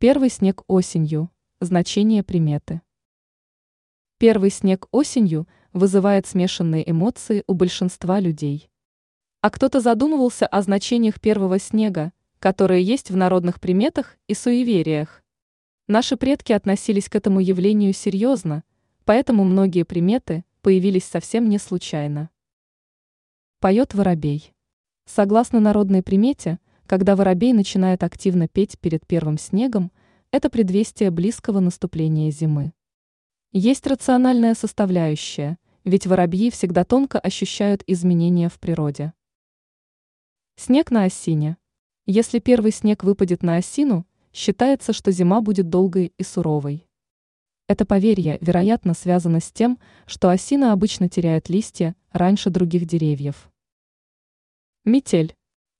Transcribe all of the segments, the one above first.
Первый снег осенью. Значение приметы. Первый снег осенью вызывает смешанные эмоции у большинства людей. А кто-то задумывался о значениях первого снега, которые есть в народных приметах и суевериях. Наши предки относились к этому явлению серьезно, поэтому многие приметы появились совсем не случайно. Поет воробей. Согласно народной примете, когда воробей начинает активно петь перед первым снегом, это предвестие близкого наступления зимы. Есть рациональная составляющая, ведь воробьи всегда тонко ощущают изменения в природе. Снег на осине. Если первый снег выпадет на осину, считается, что зима будет долгой и суровой. Это поверье, вероятно, связано с тем, что осина обычно теряет листья раньше других деревьев. Метель.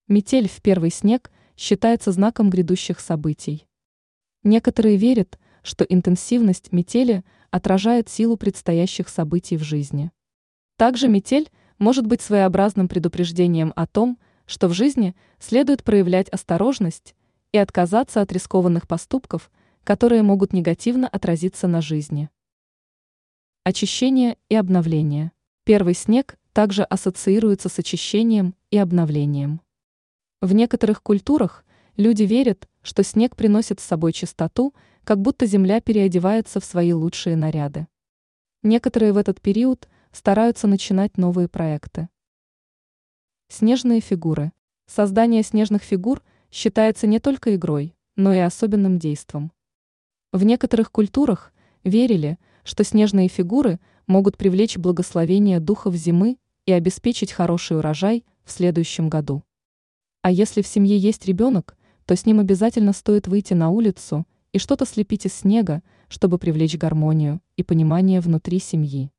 Метель в первый снег считается знаком грядущих событий. Некоторые верят, что интенсивность метели отражает силу предстоящих событий в жизни. Также метель может быть своеобразным предупреждением о том, что в жизни следует проявлять осторожность и отказаться от рискованных поступков, которые могут негативно отразиться на жизни. Очищение и обновление. Первый снег также ассоциируется с очищением и обновлением. В некоторых культурах люди верят, что снег приносит с собой чистоту, как будто земля переодевается в свои лучшие наряды. Некоторые в этот период стараются начинать новые проекты. Снежные фигуры. Создание снежных фигур считается не только игрой, но и особенным действом. В некоторых культурах верили, что снежные фигуры могут привлечь благословение духов зимы и обеспечить хороший урожай в следующем году. А если в семье есть ребенок, то с ним обязательно стоит выйти на улицу и что-то слепить из снега, чтобы привлечь гармонию и понимание внутри семьи.